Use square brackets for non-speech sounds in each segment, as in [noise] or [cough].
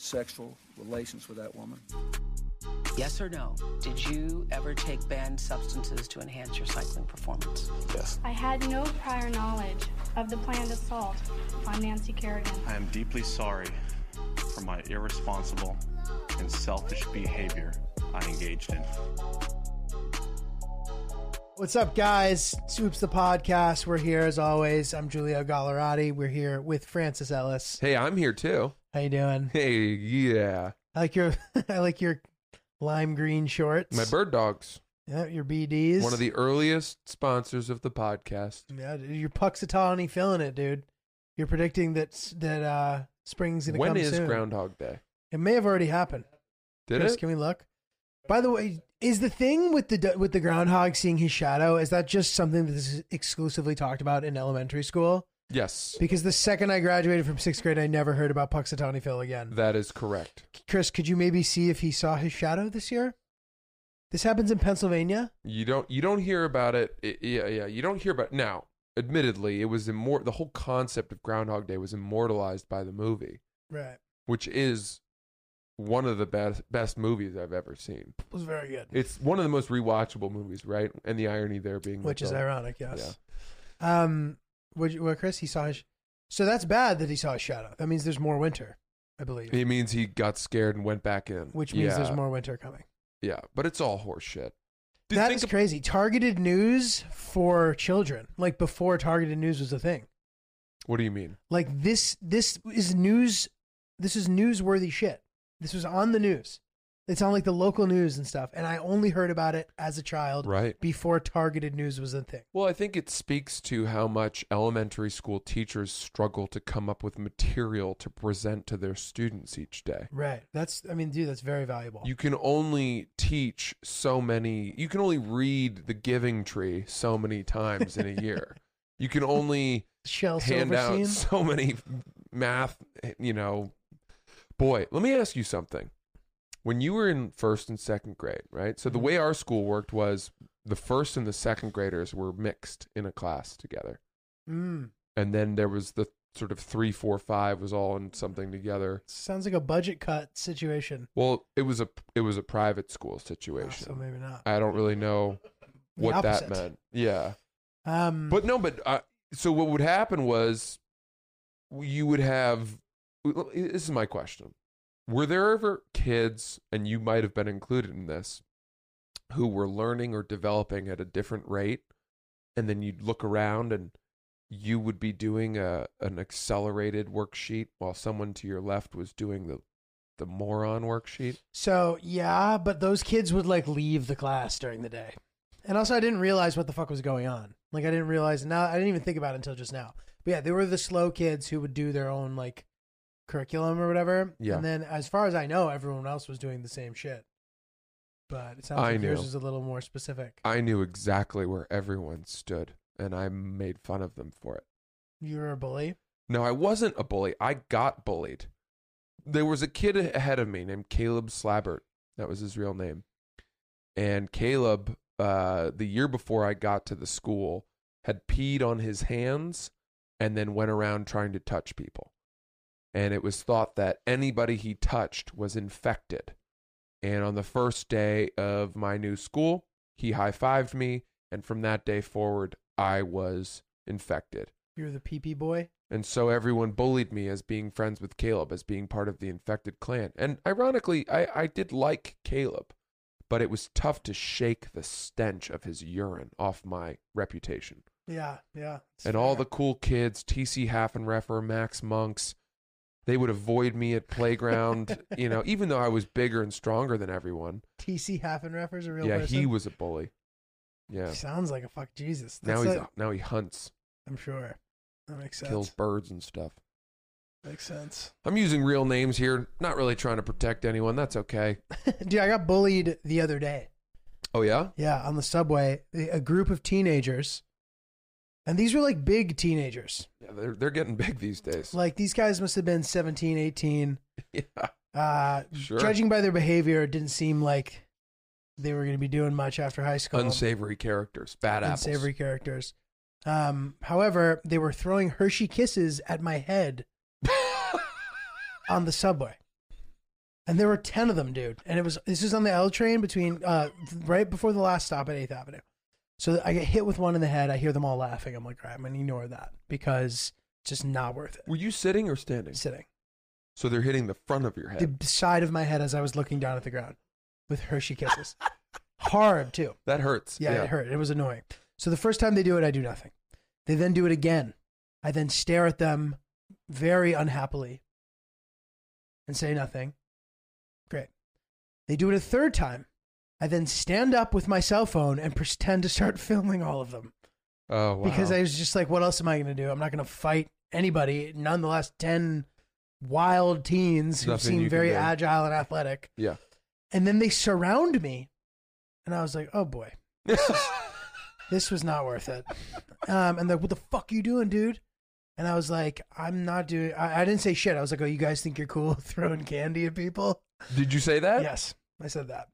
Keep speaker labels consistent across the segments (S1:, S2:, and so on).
S1: sexual relations with that woman.
S2: Yes or no? Did you ever take banned substances to enhance your cycling performance?
S3: Yes.
S4: I had no prior knowledge of the planned assault on Nancy Kerrigan.
S5: I am deeply sorry for my irresponsible and selfish behavior I engaged in.
S6: What's up, guys? Swoops the podcast. We're here as always. I'm Giulio Gallerati. We're here with Francis Ellis.
S7: Hey, I'm here too.
S6: How you doing? [laughs]
S7: Hey, yeah.
S6: I like your [laughs] I like your lime green shorts.
S7: My bird dogs.
S6: Yeah, your BDs.
S7: One of the earliest sponsors of the podcast.
S6: Yeah, your Punxsutawney feeling it, dude. You're predicting that that uh spring's gonna
S7: When
S6: come
S7: is
S6: soon.
S7: Groundhog Day?
S6: It may have already happened.
S7: Did
S6: Chris,
S7: it?
S6: Can we look? By the way, is the thing with the with the groundhog seeing his shadow is that just something that is exclusively talked about in elementary school?
S7: Yes,
S6: Because the second I graduated from sixth grade, I never heard about Punxsutawney Phil again.
S7: that is correct.
S6: Chris, could you maybe see if he saw his shadow this year? This happens in Pennsylvania.
S7: You don't you don't hear about it. it yeah, yeah. You don't hear about it. now. Admittedly, it was immor- the whole concept of Groundhog Day was immortalized by the movie,
S6: Right.
S7: which is one of the best best movies I've ever seen.
S6: It was very good.
S7: It's one of the most rewatchable movies, right? And the irony there being
S6: Which is ironic, yes. Um, what, what, Chris? He saw his. So that's bad that he saw his shadow. That means there's more winter, I believe.
S7: It means he got scared and went back in.
S6: which means there's more winter coming.
S7: Yeah, but it's all horse shit. Dude,
S6: That is crazy. Targeted news for children, like before targeted news was a thing.
S7: What do you mean?
S6: Like this, this is news. This is newsworthy shit. This was on the news. It's on like the local news and stuff. And I only heard about it as a child
S7: Right.
S6: before targeted news was a thing.
S7: Well, I think it speaks to how much elementary school teachers struggle to come up with material to present to their students each day.
S6: Right. That's. I mean, dude, that's very valuable.
S7: You can only teach so many, you can only read the giving tree so many times in a year. [laughs] You can only
S6: Shell
S7: hand out so many math, you know. Boy, let me ask you something. When you were in first and second grade, right? So the
S6: Mhm.
S7: way our school worked was the first and the second graders were mixed in a class together.
S6: Mm.
S7: And then there was the sort of three, four, five was all in something together.
S6: Sounds like a budget cut situation.
S7: Well, it was a it was a private school
S6: Oh,
S7: situation.
S6: so maybe not.
S7: I don't really know
S6: The
S7: what that meant. Yeah.
S6: Um,
S7: But no, but uh, so what would happen was you would have. This is my question: Were there ever kids, and you might have been included in this, who were learning or developing at a different rate, and then you'd look around and you would be doing a an accelerated worksheet while someone to your left was doing the the moron worksheet?
S6: So yeah, but those kids would like leave the class during the day, and also I didn't realize what the fuck was going on. Like I didn't realize now. I didn't even think about it until just now. But yeah, they were the slow kids who would do their own like curriculum or whatever.
S7: Yeah.
S6: And then, as far as I know, everyone else was doing the same shit. But it sounds
S7: I
S6: like yours
S7: knew.
S6: is a little more specific.
S7: I knew exactly where everyone stood, and I made fun of them for it.
S6: You were a bully.
S7: No, I wasn't a bully. I got bullied. There was a kid ahead of me named Caleb Slabbert. That was his real name. And Caleb, uh, the year before I got to the school, had peed on his hands and then went around trying to touch people. And it was thought that anybody he touched was infected. And on the first day of my new school, he high fived me. And from that day forward, I was infected.
S6: You're the pee pee boy.
S7: And so everyone bullied me as being friends with Caleb, as being part of the infected clan. And ironically, I, I did like Caleb, but it was tough to shake the stench of his urine off my reputation.
S6: Yeah, yeah.
S7: and all the cool kids, TC Half and Haffenreffer, Max Monks, they would avoid me at playground, you know, even though I was bigger and stronger than everyone.
S6: TC Haffenreffer's a real
S7: yeah,
S6: person.
S7: he was a bully. Yeah.
S6: Sounds like a fuck Jesus.
S7: Now
S6: That's
S7: he's
S6: like-
S7: now he hunts,
S6: I'm sure. That makes sense.
S7: kills birds and stuff.
S6: Makes sense.
S7: I'm using real names here, not really trying to protect anyone. That's okay. [laughs]
S6: Dude, I got bullied the other day.
S7: Oh yeah?
S6: Yeah, on the subway, a group of teenagers, and these were like big teenagers.
S7: Yeah, they're they're getting big these days.
S6: Like these guys must have been 17, 18. [laughs]
S7: yeah.
S6: Uh,
S7: Sure.
S6: Judging by their behavior, it didn't seem like they were going to be doing much after high school.
S7: Unsavory characters, bad apples.
S6: Unsavory characters. Um, however, they were throwing Hershey kisses at my head [laughs] on the subway. And there were 10 of them, dude. And it was this is on the L train between uh right before the last stop at 8th Avenue. So I get hit with one in the head. I hear them all laughing. I'm like, all right, I'm going to ignore that because it's just not worth it.
S7: Were you sitting or standing?
S6: Sitting.
S7: So they're hitting the front of your head.
S6: The side of my head as I was looking down at the ground with Hershey kisses. [laughs] Hard, too.
S7: that hurts.
S6: Yeah, it hurt. It was annoying. So the first time they do it, I do nothing. They then do it again. I then stare at them very unhappily and say nothing. Great. They do it a third time. I then stand up with my cell phone and pretend to start [laughs] filming all of them
S7: Oh wow.
S6: because I was just like, what else am I going to do? I'm not going to fight anybody. None the last 10 wild teens who
S7: Nothing you
S6: seem
S7: can
S6: very
S7: do.
S6: agile and athletic.
S7: Yeah.
S6: And then they surround me. And I was like, oh boy this [laughs] was not worth it. Um, and they're like, what the fuck are you doing, dude? And I was like, I'm not doing. I, I didn't say shit. I was like, oh, you guys think you're cool [laughs] throwing candy at people?
S7: Did you say that?
S6: yes, I said that.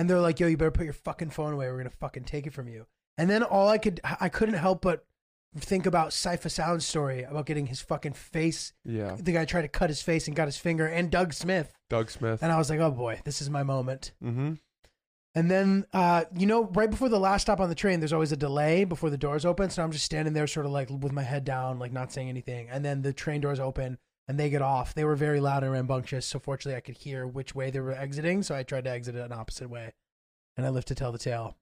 S6: And they're like, yo, you better put your fucking phone away. We're gonna fucking take it from you. And then all I could, I couldn't help but think about Cipha Sound's story about getting his fucking face.
S7: Yeah.
S6: The guy tried to cut his face and got his finger, and Doug Smith.
S7: Doug Smith.
S6: And I was like, oh boy, this is my moment.
S7: mm-hmm.
S6: And then, uh, you know, right before the last stop on the train, there's always a delay before the doors open. So I'm just standing there, sort of like with my head down, like not saying anything. And then the train doors open and they get off. They were very loud and rambunctious. So fortunately, I could hear which way they were exiting. So I tried to exit it an opposite way. And I lived to tell the tale.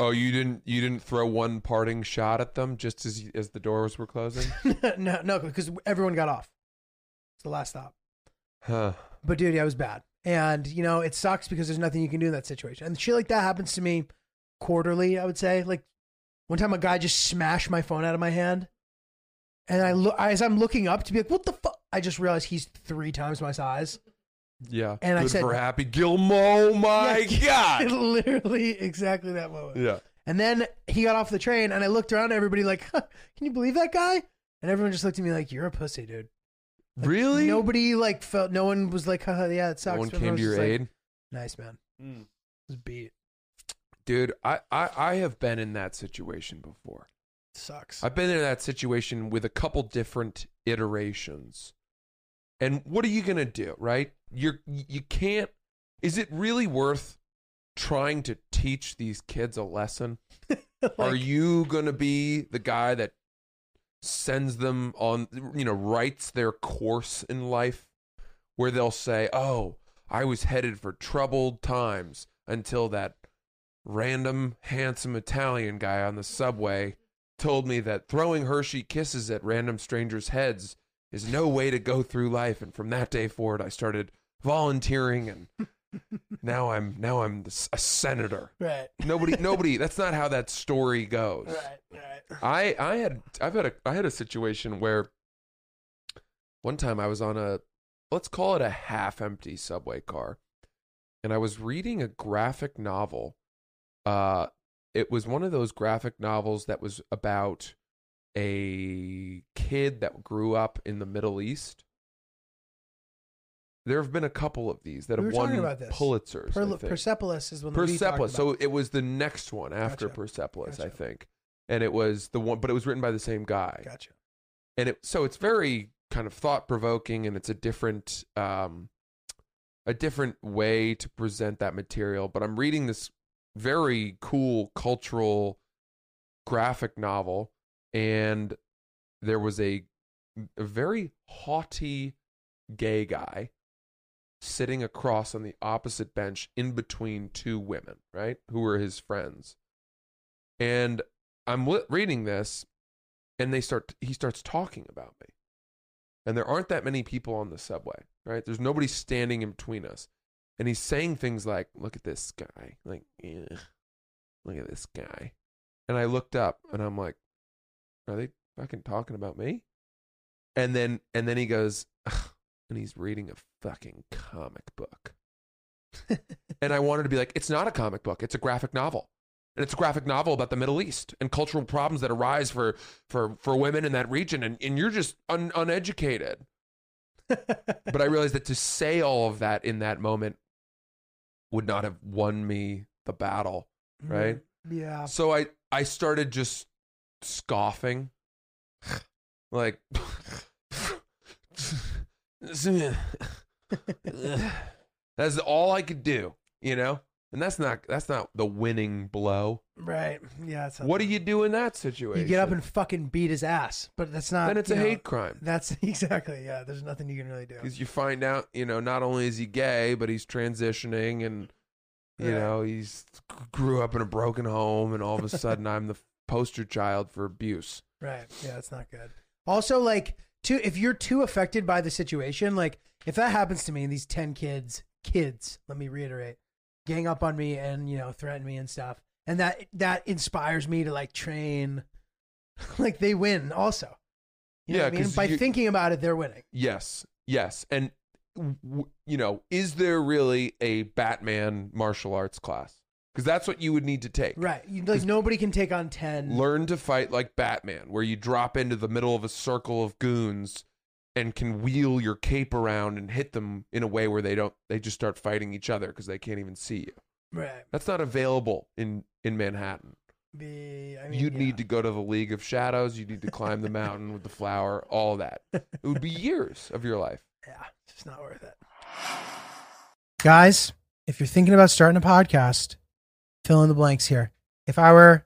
S7: Oh, you didn't you didn't throw one parting shot at them just as as the doors were closing? [laughs]
S6: no, no, because everyone got off. It's the last stop.
S7: huh.
S6: But dude, yeah, it was bad. And you know, it sucks because there's nothing you can do in that situation. And shit like that happens to me quarterly, I would say. Like one time a guy just smashed my phone out of my hand. And I look as I'm looking up to be like, what the fuck? I just realized he's three times my size.
S7: Yeah.
S6: And I
S7: Good
S6: said-
S7: for Happy Gilmore. My
S6: Yeah. [laughs]
S7: God.
S6: Literally exactly that moment.
S7: Yeah.
S6: And then he got off the train and I looked around at everybody like, huh, can you believe that guy? And everyone just looked at me like, you're a pussy, dude. Like,
S7: really?
S6: Nobody like felt, no one was like, haha, yeah, it sucks.
S7: No one
S6: Everyone
S7: came to your
S6: just like,
S7: aid.
S6: Nice, man. Mm. It was beat.
S7: Dude, I, I, I have been in that situation before.
S6: Sucks.
S7: I've been in that situation with a couple different iterations. And what are you going to do, right? You're you can't is it really worth trying to teach these kids a lesson? [laughs] are you going to be the guy that sends them on you know writes their course in life where they'll say, "Oh, I was headed for troubled times until that random handsome Italian guy on the subway told me that throwing Hershey kisses at random strangers' heads is no way to go through life and from that day forward I started volunteering and [laughs] now I'm now I'm a senator.
S6: Right.
S7: Nobody [laughs] nobody that's not how that story goes.
S6: Right. Right.
S7: I I had I've had a I had a situation where one time I was on a let's call it a half empty subway car and I was reading a graphic novel. Uh it was one of those graphic novels that was about a kid that grew up in the Middle East. There have been a couple of these that
S6: We
S7: have won. Pulitzers.
S6: Per- Persepolis is one that we talked
S7: Persepolis. So it was the next one after
S6: Gotcha.
S7: Persepolis, I think, and it was the one, but it was written by the same guy,
S6: Gotcha.
S7: and it so it's very kind of thought provoking, and it's a different, um, a different way to present that material. But I'm reading this very cool cultural graphic novel, and there was a, a very haughty gay guy sitting across on the opposite bench in between two women, right? Who were his friends. And I'm reading this and they start he starts talking about me. And there aren't that many people on the subway, right? There's nobody standing in between us. And he's saying things like, "Look at this guy." Like, "Yeah. Look at this guy." And I looked up and I'm like, "Are they fucking talking about me?" and then and then he goes, "Ugh," and he's reading a fucking comic book. and I wanted to be like, it's not a comic book; it's a graphic novel, and it's a graphic novel about the Middle East and cultural problems that arise for for for women in that region, and and you're just un, uneducated. [laughs] but I realized that to say all of that in that moment would not have won me the battle, right?
S6: Yeah.
S7: So I I started just scoffing, like that's all I could do, you know. And that's not that's not the winning blow.
S6: Right. Yeah. That's
S7: What do you do in that situation?
S6: You get up and fucking beat his ass, but that's not.
S7: then it's a
S6: know,
S7: hate crime
S6: That's [laughs] exactly yeah. There's nothing you can really do.
S7: because you find out, you know, not only is he gay, but he's transitioning, and you
S6: Yeah.
S7: know, he's grew up in a broken home, and all of a [laughs] sudden, I'm the poster child for abuse.
S6: Right. Yeah, that's not good. Also, like, too, if you're too affected by the situation, like, if that happens to me and these 10 kids, kids, let me reiterate, gang up on me and, you know, threaten me and stuff, and that, that inspires me to, like, train, [laughs] like, they win also. You know
S7: Yeah,
S6: what I mean? By
S7: you-
S6: thinking about it, they're winning.
S7: Yes, yes, and w- you know, is there really a Batman martial arts class? Because that's what you would need to take.
S6: Right. You, like, nobody can take on 10.
S7: Learn to fight like Batman, where you drop into the middle of a circle of goons and can wheel your cape around and hit them in a way where they don't they just start fighting each other because they can't even see you.
S6: Right.
S7: That's not available in in Manhattan.
S6: Be, I mean,
S7: You'd
S6: yeah.
S7: need to go to the League of Shadows. You need to climb the mountain with the flower. All that. It would be years of your life.
S6: Yeah, it's just not worth it. Guys, if you're thinking about starting a podcast, fill in the blanks here. If I were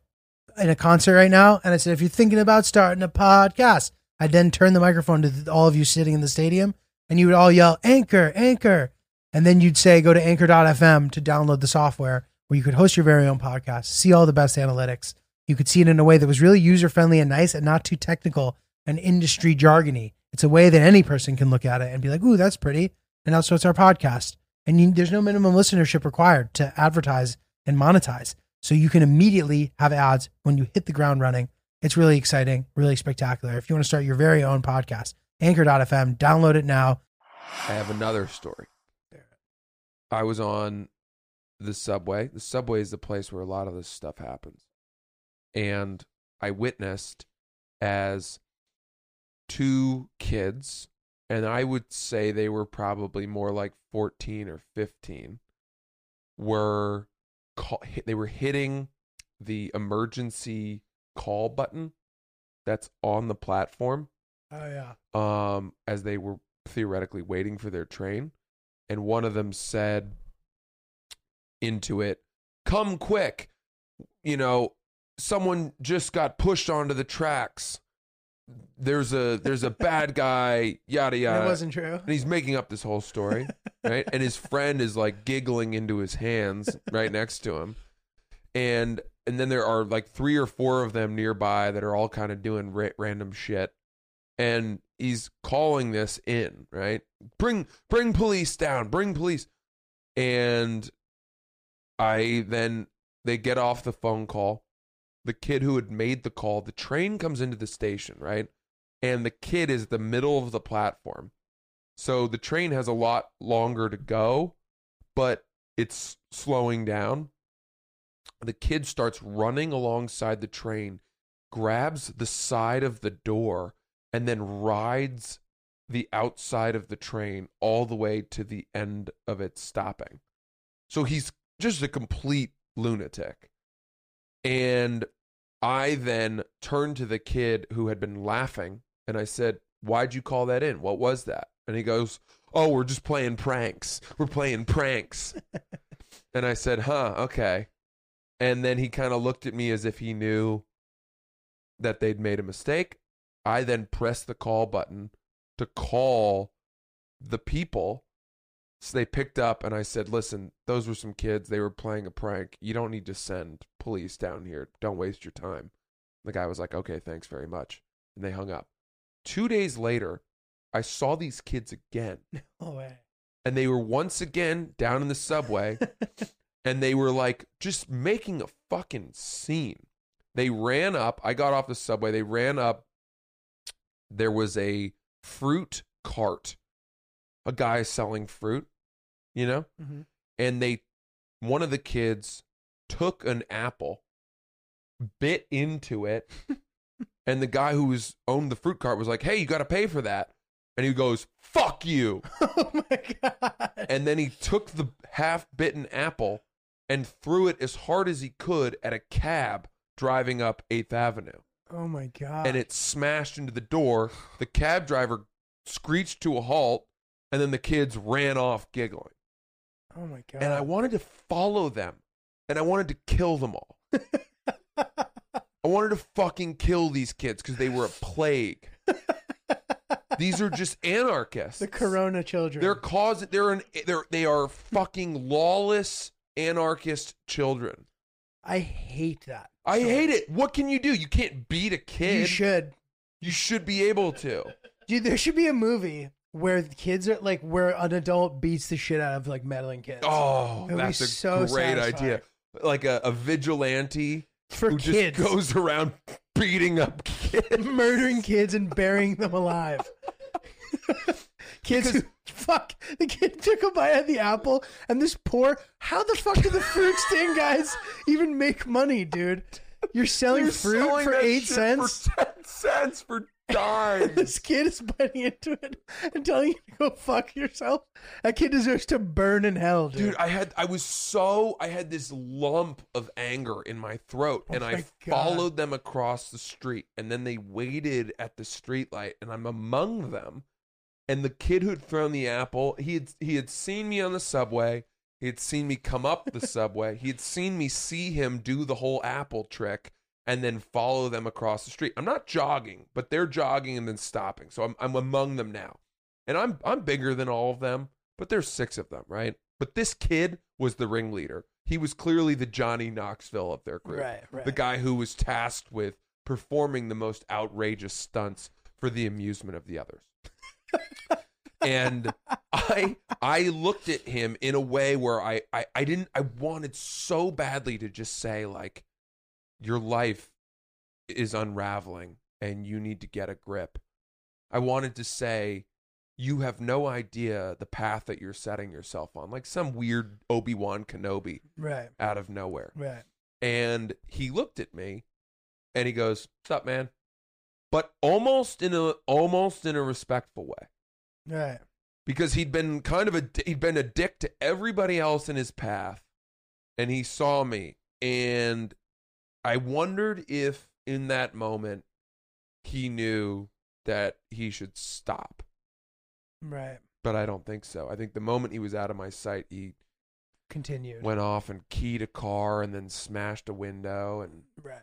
S6: in a concert right now and I said, if you're thinking about starting a podcast, I'd then turn the microphone to all of you sitting in the stadium and you would all yell, Anchor, Anchor. And then you'd say, go to anchor.fm to download the software where you could host your very own podcast, see all the best analytics. You could see it in a way that was really user friendly and nice and not too technical and industry jargony. It's a way that any person can look at it and be like, ooh, that's pretty. And also, it's our podcast. And you, there's no minimum listenership required to advertise and monetize. So you can immediately have ads when you hit the ground running. It's really exciting, really spectacular. If you want to start your very own podcast, anchor.fm, download it now.
S7: I have another story. I was on the subway. The subway is the place where a lot of this stuff happens. And I witnessed as two kids, and I would say they were probably more like 14 or 15, were they were hitting the emergency call button that's on the platform
S6: Oh, yeah.
S7: um, as they were theoretically waiting for their train. And one of them said into it, Come quick. You know, someone just got pushed onto the tracks. There's a there's a bad [laughs] guy, yada yada.
S6: That wasn't true.
S7: and he's making up this whole story, [laughs] right? And his friend is like giggling into his hands right next to him. And and then there are like three or four of them nearby that are all kind of doing ra- random shit. And he's calling this in, right? Bring bring police down, bring police. And I then they get off the phone call. The kid who had made the call, the train comes into the station, right? And the kid is the middle of the platform. So the train has a lot longer to go, but it's slowing down. The kid starts running alongside the train, grabs the side of the door, and then rides the outside of the train all the way to the end of it stopping. So he's just a complete lunatic. And I then turned to the kid who had been laughing and I said, Why'd you call that in? What was that? And he goes, Oh, we're just playing pranks. We're playing pranks. [laughs] and I said, Huh, okay. And then he kind of looked at me as if he knew that they'd made a mistake. I then pressed the call button to call the people. So they picked up and I said, Listen, those were some kids. They were playing a prank. You don't need to send police down here. Don't waste your time. The guy was like, Okay, thanks very much. And they hung up. Two days later, I saw these kids again. [laughs]
S6: No way.
S7: And they were once again down in the subway [laughs] and they were like just making a fucking scene. They ran up. I got off the subway. They ran up. There was a fruit cart, a guy selling fruit, you know,
S6: Mhm.
S7: and they, one of the kids took an apple, bit into it, [laughs] and the guy who was owned the fruit cart was like, "Hey, you got to pay for that," and he goes, "Fuck you." [laughs]
S6: oh my god.
S7: and then he took the half bitten apple and threw it as hard as he could at a cab driving up 8th Avenue.
S6: Oh my god.
S7: And it smashed into the door. The cab driver screeched to a halt, and then the kids ran off giggling.
S6: Oh my god.
S7: And I wanted to follow them, and I wanted to kill them all. [laughs] I wanted to fucking kill these kids because they were a plague. These are just anarchists.
S6: the Corona children.
S7: They're causing. They're an. They're they are fucking lawless anarchist children.
S6: I hate that.
S7: I
S6: so
S7: hate
S6: much.
S7: it. What can you do? You can't beat a kid.
S6: You should.
S7: You should be able to. [laughs]
S6: Dude, there should be a movie where kids are like where an adult beats the shit out of like meddling kids.
S7: Oh,
S6: It would be
S7: that's a
S6: so
S7: great
S6: satisfying.
S7: idea. Like a, a vigilante
S6: For
S7: who
S6: kids.
S7: just goes around [laughs] beating up [laughs] kids.
S6: murdering kids and burying them alive. [laughs] kids who fuck the kid took a bite of the apple and this poor how the fuck do the fruit stand guys even make money, dude? You're selling
S7: You're
S6: fruit
S7: selling
S6: for eight cents.
S7: For [laughs] ten cents for dimes. [laughs]
S6: this kid is biting into it and telling you to go fuck yourself. That kid deserves to burn in hell, dude.
S7: Dude, I had I was so I had this lump of anger in my throat oh and
S6: Oh my
S7: I
S6: God.
S7: followed them across the street and then they waited at the street light and I'm among them and the kid who'd thrown the apple, he had he had seen me on the subway, he had seen me come up the subway, he had seen me see him do the whole apple trick and then follow them across the street. I'm not jogging, but they're jogging and then stopping. So I'm I'm among them now. And I'm I'm bigger than all of them, but there's six of them, right? But this kid was the ringleader. He was clearly the Johnny Knoxville of their group.
S6: Right, right.
S7: The guy who was tasked with performing the most outrageous stunts for the amusement of the others. And I I looked at him in a way where I, I I didn't I wanted so badly to just say like your life is unraveling and you need to get a grip. I wanted to say you have no idea the path that you're setting yourself on, like some weird Obi Wan Kenobi
S6: right,
S7: out of nowhere.
S6: right.
S7: And he looked at me and he goes, What's up, man? But almost in a almost in a respectful way.
S6: Right.
S7: Because he'd been kind of a he'd been a dick to everybody else in his path. And he saw me. And I wondered if in that moment he knew that he should stop.
S6: Right.
S7: But I don't think so. I think the moment he was out of my sight, he
S6: Continued.
S7: went off and keyed a car and then smashed a window and
S6: Right.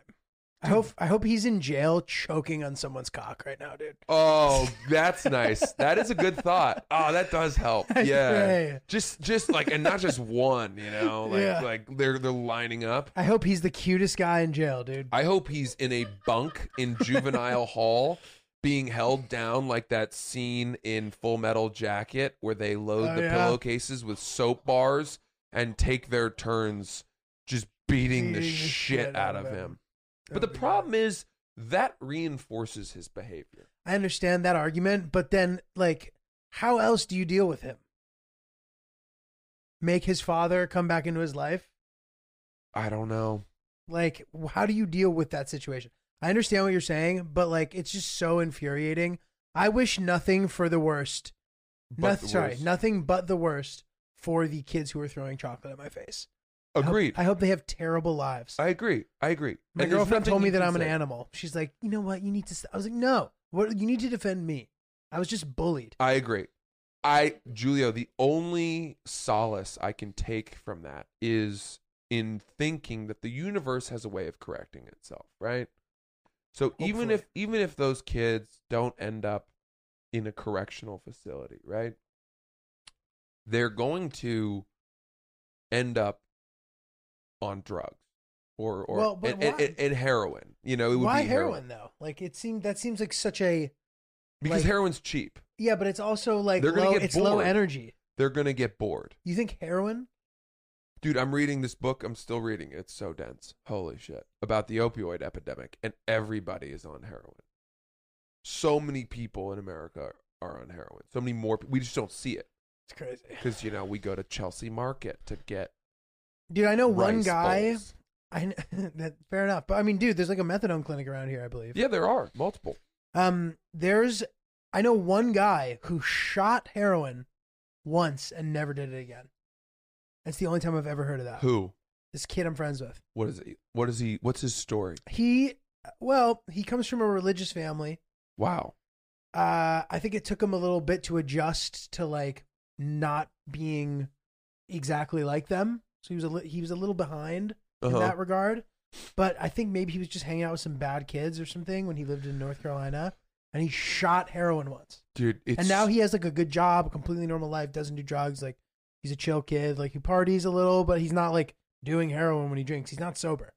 S6: I hope I hope he's in jail choking on someone's cock right now, dude.
S7: Oh, [laughs] that's nice. That is a good thought. Oh, that does help. [laughs] Yeah. Just just like and not just one, you know, like
S6: Yeah.
S7: like they're they're lining up.
S6: I hope he's the cutest guy in jail, dude.
S7: I hope he's in a bunk in juvenile [laughs] hall being held down like that scene in Full Metal Jacket where they load
S6: Oh,
S7: the
S6: yeah.
S7: pillowcases with soap bars and take their turns just beating, the
S6: Beating the
S7: shit out of him. But the problem is that reinforces his behavior.
S6: I understand that argument, but then like how else do you deal with him? Make his father come back into his life?
S7: I don't know.
S6: Like how do you deal with that situation? I understand what you're saying, but like it's just so infuriating. I wish nothing for the worst.
S7: But
S6: Noth-
S7: the
S6: sorry,
S7: worst.
S6: nothing but the worst for the kids who are throwing chocolate at my face. I hope-
S7: Agreed.
S6: I hope, they have terrible lives.
S7: I agree. I agree.
S6: My
S7: And there's
S6: girlfriend
S7: nothing
S6: told me
S7: you
S6: that
S7: can
S6: I'm an
S7: say.
S6: animal. She's like, you know what? You need to. St-. I was like, no. What? You need to defend me. I was just bullied.
S7: I agree. I Julio, the only solace I can take from that is in thinking that the universe has a way of correcting itself, right? So even
S6: Hopefully.
S7: if even if those kids don't end up in a correctional facility, right? They're going to end up on drugs or or
S6: Well,
S7: and, and, and- heroin. You know, it would
S6: Why
S7: be
S6: heroin, heroin though? Like it seemed that seems like such a
S7: because
S6: like-
S7: heroin's cheap.
S6: yeah, but it's also like
S7: They're gonna
S6: low.
S7: get
S6: It's low energy.
S7: They're gonna get bored.
S6: You think heroin?
S7: Dude, I'm reading this book. I'm still reading it. It's so dense. Holy shit. About the opioid epidemic, and everybody is on heroin. So many people in America are on heroin. So many more. We just don't see it
S6: It's crazy.
S7: because you know we go to Chelsea Market to get
S6: Dude, I know one
S7: rice
S6: guy.
S7: bowls. [laughs]
S6: I kn- [laughs] that fair enough, but I mean, dude, there's like a methadone clinic around here, I believe.
S7: Yeah, there are multiple.
S6: Um, there's, I know one guy who shot heroin once and never did it again. That's the only time I've ever heard of that.
S7: Who?
S6: This kid I'm friends with.
S7: What is he? What is he? What's his story?
S6: He, well, he comes from a religious family.
S7: Wow.
S6: Uh, I think it took him a little bit to adjust to like not being exactly like them. So he was a li- he was a little behind in
S7: Uh-huh.
S6: that regard. But I think maybe he was just hanging out with some bad kids or something when he lived in North Carolina, and he shot heroin once.
S7: Dude, it's
S6: and now he has like a good job, a completely normal life, doesn't do drugs. Like he's a chill kid. Like he parties a little, but he's not like doing heroin when he drinks. He's not sober.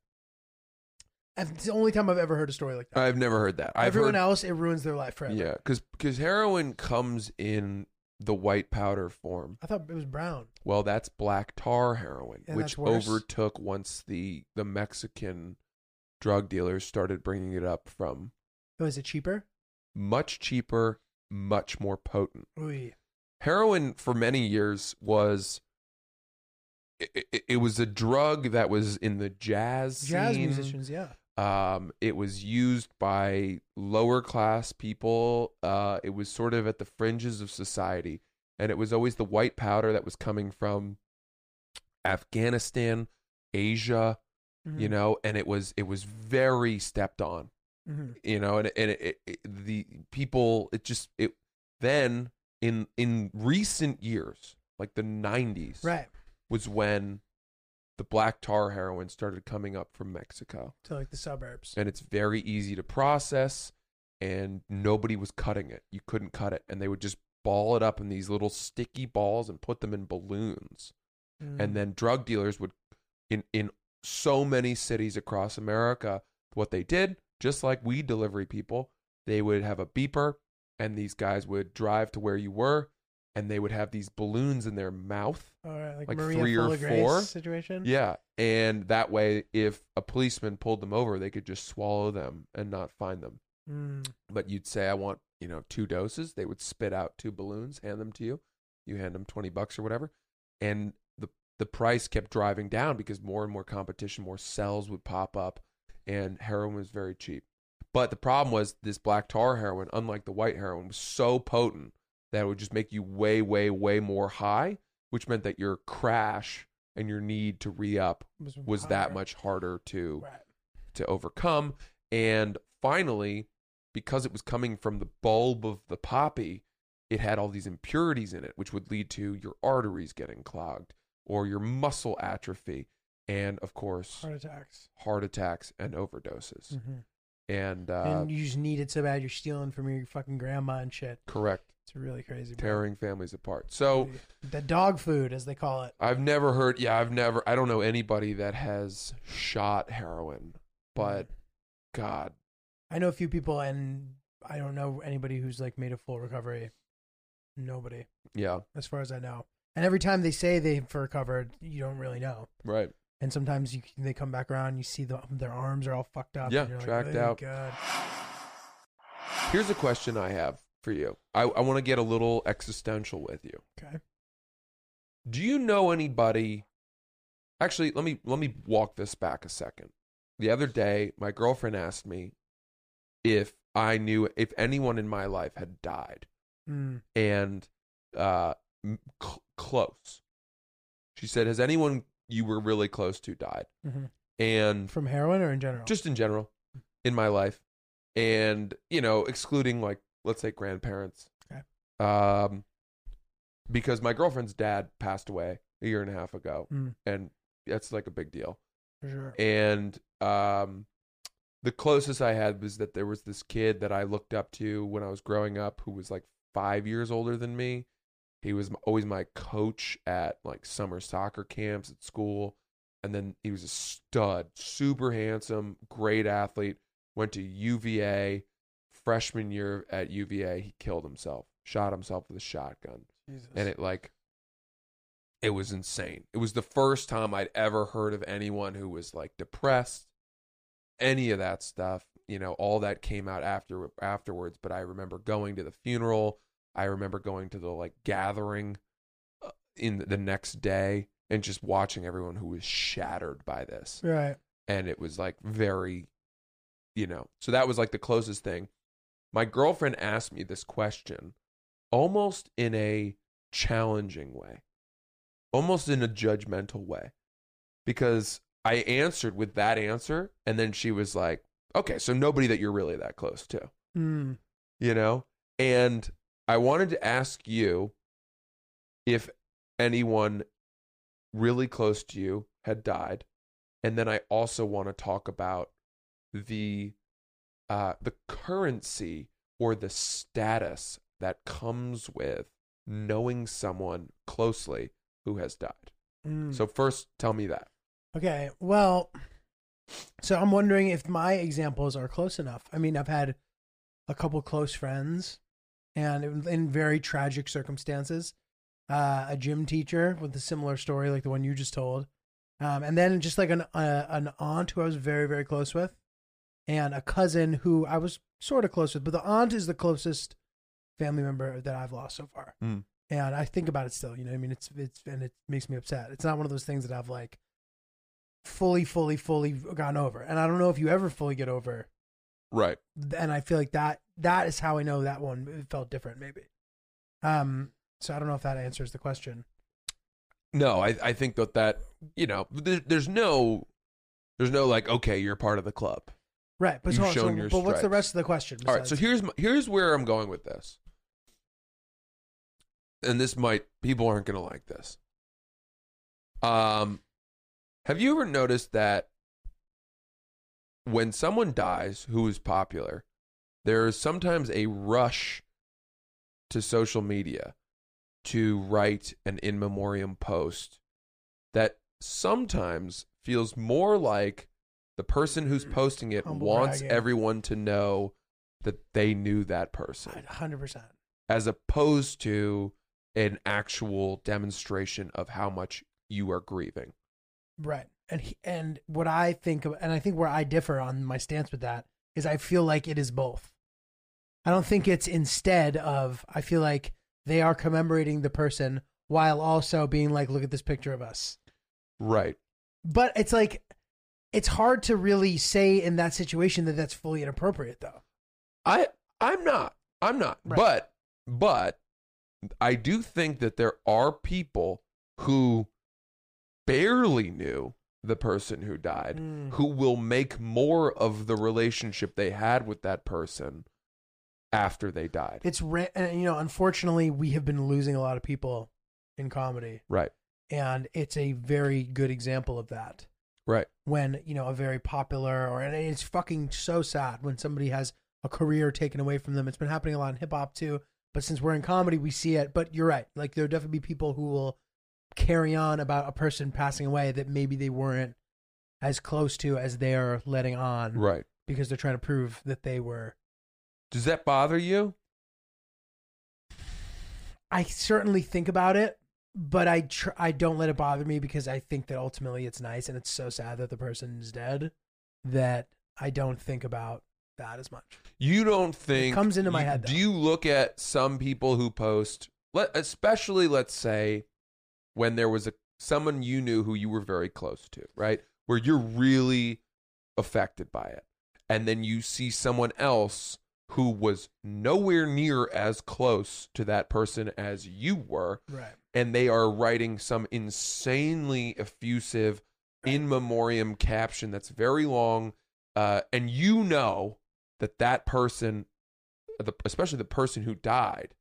S6: And it's the only time I've ever heard a story like that.
S7: I've never heard that. I've
S6: Everyone
S7: heard,
S6: else, it ruins their life forever.
S7: Yeah, because heroin comes in the white powder form.
S6: I thought it was brown.
S7: Well, that's black tar heroin, which
S6: that's worse?
S7: overtook once the the Mexican drug dealers started bringing it up from
S6: Oh, is it cheaper?
S7: much cheaper, much more potent.
S6: Ooh.
S7: Heroin for many years was it, it, it was a drug that was in the jazz
S6: Jazz
S7: scene.
S6: musicians, yeah.
S7: Um, it was used by lower class people. Uh, it was sort of at the fringes of society, and it was always the white powder that was coming from Afghanistan, Asia, you
S6: Mhm.
S7: know, and it was it was very stepped on,
S6: Mhm.
S7: you know, and and it, it, it, the people it just it then in in recent years, like the '90s,
S6: Right.
S7: was when the black tar heroin started coming up from Mexico
S6: To like the suburbs.
S7: and it's very easy to process and nobody was cutting it you couldn't cut it and they would just ball it up in these little sticky balls and put them in balloons
S6: Mm.
S7: and then drug dealers would in in so many cities across america what they did just like weed delivery people they would have a beeper and these guys would drive to where you were and they would have these balloons in their mouth
S6: All right, like,
S7: like
S6: Maria
S7: three or
S6: Full of Grace
S7: four.
S6: situation.
S7: yeah, and that way, if a policeman pulled them over, they could just swallow them and not find them.
S6: Mm.
S7: But you'd say, "I want, you know, two doses." They would spit out two balloons, hand them to you. You hand them twenty bucks or whatever, and the the price kept driving down because more and more competition, more cells would pop up, and heroin was very cheap. But the problem was this black tar heroin, unlike the white heroin, was so potent that would just make you way, way, way more high, which meant that your crash and your need to re up
S6: Was
S7: was that much harder to
S6: Right.
S7: to overcome. And finally, because it was coming from the bulb of the poppy, it had all these impurities in it, which would lead to your arteries getting clogged or your muscle atrophy, and of course,
S6: Heart attacks.
S7: heart attacks and overdoses.
S6: Mhm.
S7: And, uh,
S6: and you just need it so bad you're stealing from your fucking grandma and shit.
S7: correct,
S6: It's really crazy. bro.
S7: tearing families apart. So
S6: the dog food, as they call it.
S7: I've never heard. Yeah, I've never. I don't know anybody that has shot heroin, but God,
S6: I know a few people, and I don't know anybody who's like made a full recovery. Nobody,
S7: yeah,
S6: as far as I know. And every time they say they've recovered, you don't really know.
S7: right.
S6: And sometimes you they come back around, you see the, their arms are all fucked up.
S7: Yeah,
S6: and you're like,
S7: tracked
S6: "Oh,
S7: out."
S6: God.
S7: Here's a question I have for you. I, I want to get a little existential with you.
S6: Okay.
S7: Do you know anybody? Actually, let me let me walk this back a second. The other day, my girlfriend asked me if I knew if anyone in my life had died,
S6: Mm.
S7: and uh, cl- close. She said, "Has anyone you were really close to died?"
S6: Mhm.
S7: And
S6: From heroin or in general?
S7: just in general in my life and you know excluding like let's say grandparents
S6: Okay.
S7: um because my girlfriend's dad passed away a year and a half ago
S6: Mm.
S7: and that's like a big deal
S6: for sure.
S7: and um the closest i had was that there was this kid that i looked up to when i was growing up who was like five years older than me he was always my coach at like summer soccer camps at school and then he was a stud super handsome great athlete went to uva freshman year at uva he killed himself shot himself with a shotgun
S6: Jesus.
S7: and it like it was insane. It was the first time I'd ever heard of anyone who was like depressed, any of that stuff. You know, all that came out after afterwards. But I remember going to the funeral, I remember going to the like gathering uh, in the next day and just watching everyone who was shattered by this
S6: Right.
S7: and it was like very you know so that was like the closest thing my girlfriend asked me this question almost in a challenging way almost in a judgmental way because i answered with that answer and then she was like okay so nobody that you're really that close to
S6: Mm.
S7: you know and i wanted to ask you if anyone really close to you had died and then i also want to talk about the uh the currency or the status that comes with knowing someone closely who has died
S6: Mm.
S7: so first tell me that
S6: Okay, well, so I'm wondering if my examples are close enough. I mean, I've had a couple close friends, and in, very tragic circumstances. Uh, a gym teacher with a similar story like the one you just told, um, and then just like an uh, an aunt who I was very very close with, and a cousin who I was sort of close with, but the aunt is the closest family member that I've lost so far.
S7: Mm.
S6: And I think about it still, you know. what I mean, it's it's and it makes me upset. It's not one of those things that I've like fully, fully, fully gone over. And I don't know if you ever fully get over.
S7: Right
S6: And I feel like that that is how I know that one felt different, maybe. Um. So I don't know if that answers the question.
S7: no i i think that that you know there, there's no there's no like okay you're part of the club
S6: Right. But,
S7: You've
S6: so,
S7: shown
S6: so-
S7: your
S6: but what's the rest of the question?
S7: All right, so here's my, here's where I'm going with this, and this might people aren't going to like this. Um, have you ever noticed that when someone dies who is popular, there is sometimes a rush to social media to write an in memoriam post that sometimes feels more like the person who's mm. posting it
S6: Humble
S7: wants
S6: bragging.
S7: everyone to know that they knew that person
S6: hundred percent.
S7: as opposed to an actual demonstration of how much you are grieving.
S6: Right. And he, and what I think of, and I think where I differ on my stance with that is I feel like it is both. I don't think it's instead of I feel like they are commemorating the person while also being like look at this picture of us.
S7: Right.
S6: But it's like it's hard to really say in that situation that that's fully inappropriate though.
S7: I I'm not. I'm not.
S6: Right.
S7: But but I do think that there are people who barely knew the person who died
S6: Mm.
S7: who will make more of the relationship they had with that person after they died.
S6: It's ra- and you know unfortunately we have been losing a lot of people in comedy
S7: right.
S6: and it's a very good example of that.
S7: Right.
S6: when you know a very popular or and it's fucking so sad when somebody has a career taken away from them. It's been happening a lot in hip hop too, but since we're in comedy, we see it. But you're right, like there'll definitely be people who will carry on about a person passing away that maybe they weren't as close to as they're letting on,
S7: Right.
S6: Because they're trying to prove that they were.
S7: Does that bother you?
S6: I certainly think about it, but I tr- I don't let it bother me because I think that ultimately it's nice and it's so sad that the person is dead that I don't think about that as much.
S7: You don't think it
S6: comes into my
S7: you-
S6: head,
S7: Do you look at some people who post, let especially let's say when there was a someone you knew who you were very close to, right? Where you're really affected by it. And then you see someone else who was nowhere near as close to that person as you were
S6: Right.
S7: and they are writing some insanely effusive in memoriam caption that's very long uh, and you know that that person the, especially the person who died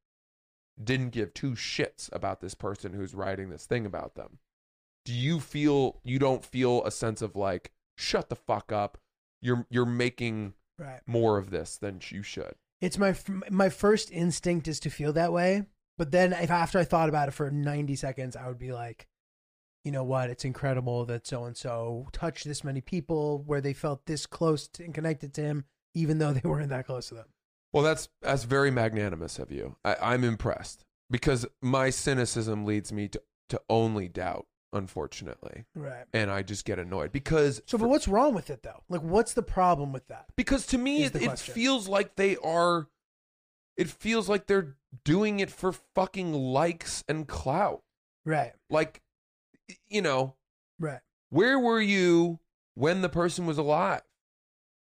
S7: didn't give two shits about this person who's writing this thing about them do you feel you don't feel a sense of like shut the fuck up you're you're making
S6: Right.
S7: more of this than you should
S6: It's my my first instinct is to feel that way, but then if after I thought about it for 90 seconds, I would be like, you know what? It's incredible that so and so touched this many people where they felt this close to, and connected to him, even though they weren't that close to them.
S7: Well, that's that's very magnanimous of you. I, I'm impressed because my cynicism leads me to to only doubt, unfortunately,
S6: Right.
S7: and I just get annoyed because
S6: So, but what's wrong with it though? Like, what's the problem with that?
S7: because to me
S6: is
S7: it,
S6: the
S7: it
S6: question.
S7: feels like they are it feels like they're doing it for fucking likes and clout.
S6: Right.
S7: Like, you know,
S6: Right.
S7: where were you when the person was alive?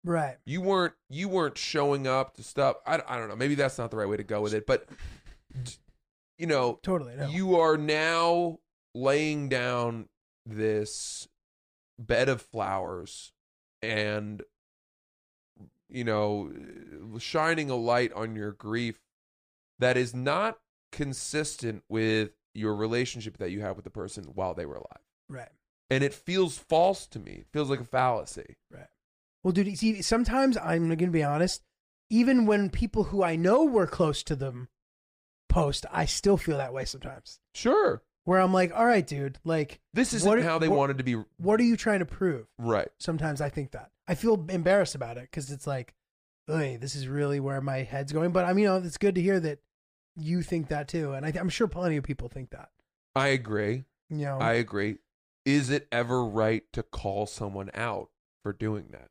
S6: Right.
S7: You weren't you weren't showing up to stuff. I, I don't know. Maybe that's not the right way to go with it, but you know,
S6: Totally. No.
S7: you are now laying down this bed of flowers and you know shining a light on your grief that is not consistent with your relationship that you have with the person while they were alive
S6: right.
S7: and it feels false to me it feels like a fallacy
S6: Well, dude, see, sometimes I'm going to be honest. Even when people who I know were close to them post, I still feel that way sometimes.
S7: sure
S6: Where I'm like, all right, dude, like,
S7: this isn't
S6: What-
S7: how they
S6: what-
S7: wanted to be
S6: what are you trying to prove?
S7: right
S6: Sometimes I think that. I feel embarrassed about it because it's like, hey, this is really where my head's going. But I mean, you know, it's good to hear that you think that too. And I I'm sure plenty of people think that.
S7: i agree
S6: You know,
S7: i agree is it ever right to call someone out for doing that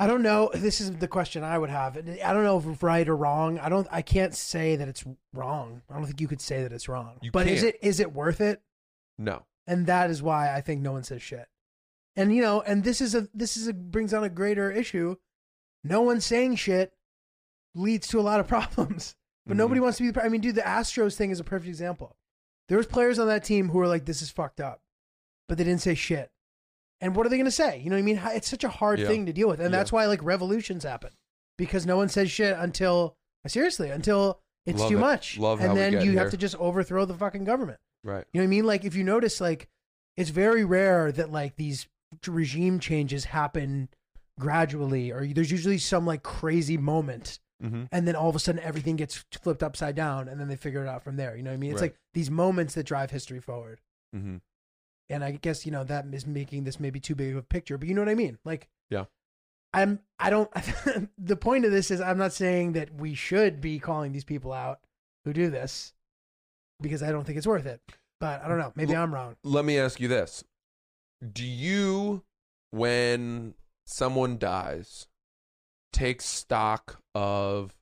S6: I don't know. This is the question I would have. I don't know if it's right or wrong. I don't. I can't say that it's wrong. I don't think you could say that it's wrong.
S7: You
S6: but is
S7: can't.
S6: it is it worth it?
S7: no
S6: And that is why I think no one says shit. And you know, and this is a this is a brings on a greater issue. No one saying shit leads to a lot of problems. But
S7: Mhm.
S6: nobody wants to be. the- I mean, dude, the Astros thing is a perfect example. There was players on that team who were like, "This is fucked up," but they didn't say shit. And what are they going to say? You know what I mean? It's such a hard
S7: Yeah.
S6: thing to deal with, and
S7: Yeah.
S6: that's why like revolutions happen because no one says shit until seriously until it's
S7: Love
S6: too
S7: it.
S6: much,
S7: Love
S6: and then you
S7: here.
S6: have to just overthrow the fucking government.
S7: right
S6: You know what I mean? Like if you notice, like it's very rare that like these regime changes happen gradually, or there's usually some like crazy moment,
S7: mm-hmm.
S6: and then all of a sudden everything gets flipped upside down, and then they figure it out from there. You know what I mean? It's
S7: Right.
S6: like these moments that drive history forward.
S7: Mm-hmm.
S6: And I guess you know that is making this maybe too big of a picture, but you know what I mean? Like,
S7: Yeah.
S6: I'm. I don't. [laughs] the point of this is, I'm not saying that we should be calling these people out who do this, because I don't think it's worth it. But I don't know. Maybe
S7: L-
S6: I'm wrong.
S7: let me ask you this do you when someone dies take stock of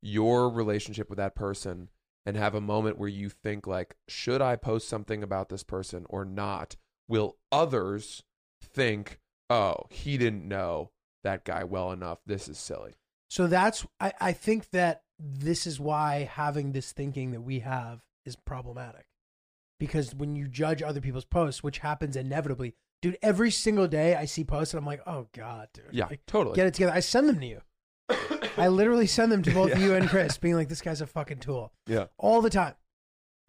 S7: your relationship with that person and have a moment where you think like should i post something about this person or not will others think oh he didn't know that guy well enough this is silly
S6: So that's I, I think that this is why having this thinking that we have is problematic. Because when you judge other people's posts, which happens inevitably, dude, every single day I see posts and I'm like, oh God, dude.
S7: yeah
S6: Like,
S7: totally
S6: get it together. I send them to you. I literally send them to both [laughs]
S7: Yeah.
S6: you and Chris, being like, this guy's a fucking tool.
S7: yeah
S6: All the time.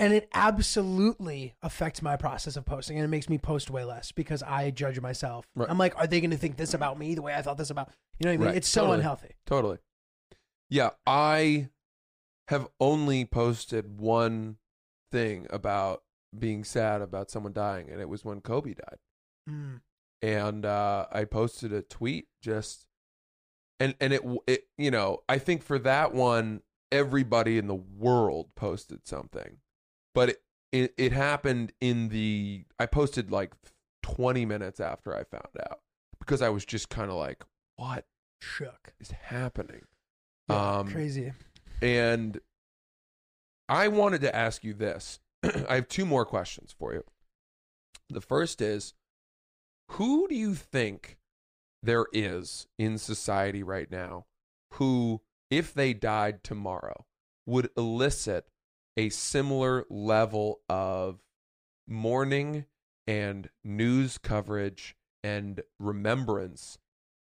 S6: And it absolutely affects my process of posting and it makes me post way less because I judge myself.
S7: Right.
S6: I'm like, are they gonna think this about me the way I thought this about you know what I mean?
S7: Right.
S6: It's so
S7: Totally.
S6: unhealthy.
S7: Totally. Yeah, I have only posted one thing about being sad about someone dying, and it was when Kobe died.
S6: Mm.
S7: And uh, I posted a tweet just, and and it it you know I think for that one everybody in the world posted something, but it it, it happened in the I posted like twenty minutes after I found out because I was just kind of like what
S6: Shook.
S7: is happening.
S6: Yeah,
S7: Um,
S6: crazy.
S7: And I wanted to ask you this. [clears throat] I have two more questions for you. The first is who do you think there is in society right now who, if they died tomorrow, would elicit a similar level of mourning and news coverage and remembrance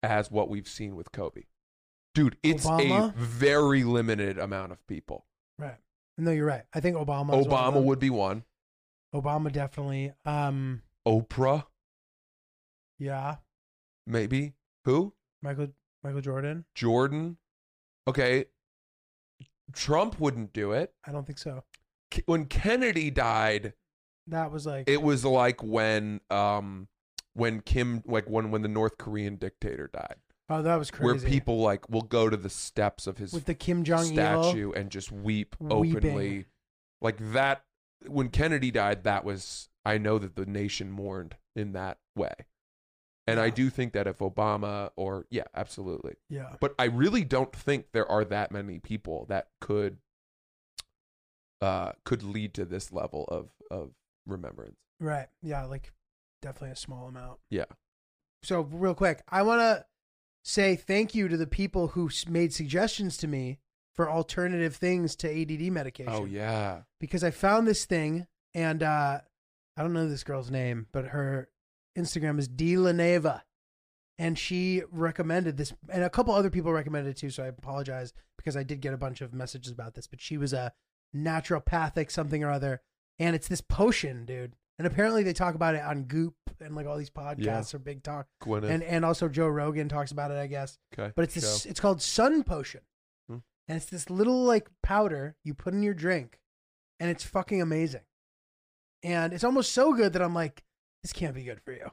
S7: as what we've seen with Kobe? Dude, it's
S6: Obama?
S7: a very limited amount of people.
S6: Right. No, you're right. I think Obama. is one of
S7: Obama would be one.
S6: Obama definitely. Um.
S7: Oprah,
S6: Yeah.
S7: Maybe. Who?
S6: Michael. Michael Jordan.
S7: Jordan. Okay. Trump wouldn't do it.
S6: I don't think so.
S7: K- When Kennedy died,
S6: That was like.
S7: it was like when um when Kim like when when the North Korean dictator died.
S6: oh, that was crazy.
S7: Where people like will go to the steps of his
S6: with the Kim Jong Il.
S7: statue and just weep
S6: Weeping.
S7: openly. Like that when Kennedy died, that was I know that the nation mourned in that way. And I do think that if Obama or yeah, absolutely.
S6: Yeah.
S7: But I really don't think there are that many people that could uh could lead to this level of of remembrance.
S6: Right. Yeah. Like definitely a small amount.
S7: Yeah.
S6: So real quick, I want to say thank you to the people who made suggestions to me for alternative things to ADD medication.
S7: Oh yeah.
S6: because I found this thing and uh I don't know this girl's name, but her Instagram is D Laneva. And she recommended this and a couple other people recommended it too, so I apologize because I did get a bunch of messages about this, but she was a naturopathic something or other and it's this potion, dude. And apparently they talk about it on Goop and like all these podcasts are big talk.
S7: Gwyneth.
S6: And and also Joe Rogan talks about it, I guess.
S7: okay.
S6: But it's this it's called Sun Potion.
S7: Hmm.
S6: And it's this little like powder you put in your drink and it's fucking amazing. And it's almost so good that I'm like this can't be good for you.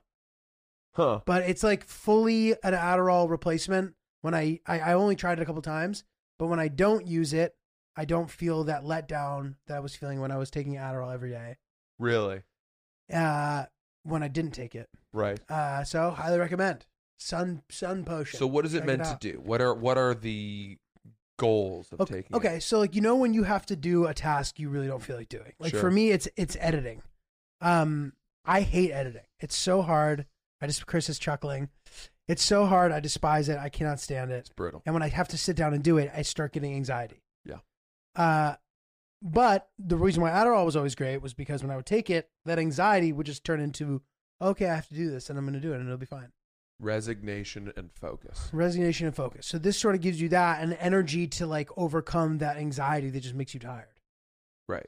S7: Huh.
S6: But it's like fully an Adderall replacement. When I, I I only tried it a couple times, but when I don't use it, I don't feel that letdown that I was feeling when I was taking Adderall every day.
S7: Really?
S6: Uh when I didn't take it.
S7: Right.
S6: Uh so highly recommend. Sun Sun Potion.
S7: So what is it
S6: Check
S7: meant to do? What are what are the goals of
S6: okay,
S7: taking
S6: okay
S7: it?
S6: so like you know when you have to do a task you really don't feel like doing like
S7: Sure.
S6: for me it's it's editing um i hate editing it's so hard i just chris is chuckling it's so hard i despise it i cannot stand it
S7: It's brutal.
S6: and when i have to sit down and do it i start getting anxiety
S7: Yeah.
S6: uh but the reason why adderall was always great was because when i would take it that anxiety would just turn into okay i have to do this and i'm going to do it and it'll be fine
S7: Resignation and focus.
S6: resignation and focus so this sort of gives you that and energy to like overcome that anxiety that just makes you tired
S7: Right.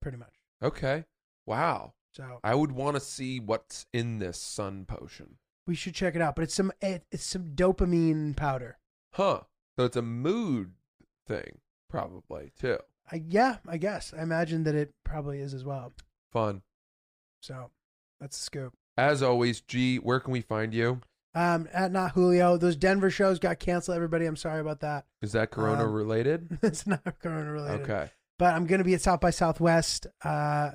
S6: pretty much
S7: Okay. Wow.
S6: So
S7: I would want to see what's in this sun potion.
S6: we should check it out but it's some it, it's some dopamine powder
S7: Huh. So it's a mood thing, probably too.
S6: I, yeah i guess i imagine that it probably is as well
S7: Fun.
S6: so that's the scoop
S7: As always, G, where can we find you?
S6: um at not julio those denver shows got canceled everybody i'm sorry about that
S7: Is that Corona
S6: Um, [laughs]
S7: related?
S6: it's not corona related
S7: Okay.
S6: but i'm gonna be at south by southwest uh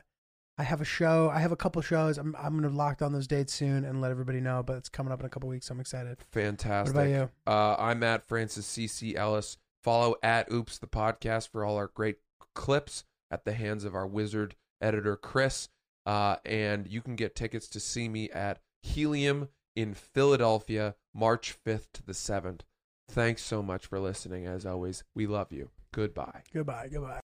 S6: I have a show. I have a couple shows. I'm I'm gonna lock down those dates soon and let everybody know. But it's coming up in a couple weeks. So I'm excited.
S7: Fantastic.
S6: What about you?
S7: Uh, I'm at Francis CC Ellis. Follow at Oops the podcast for all our great clips at the hands of our wizard editor Chris. Uh, and you can get tickets to see me at Helium in Philadelphia, March 5th to the 7th. Thanks so much for listening. As always, we love you. Goodbye.
S6: Goodbye. Goodbye.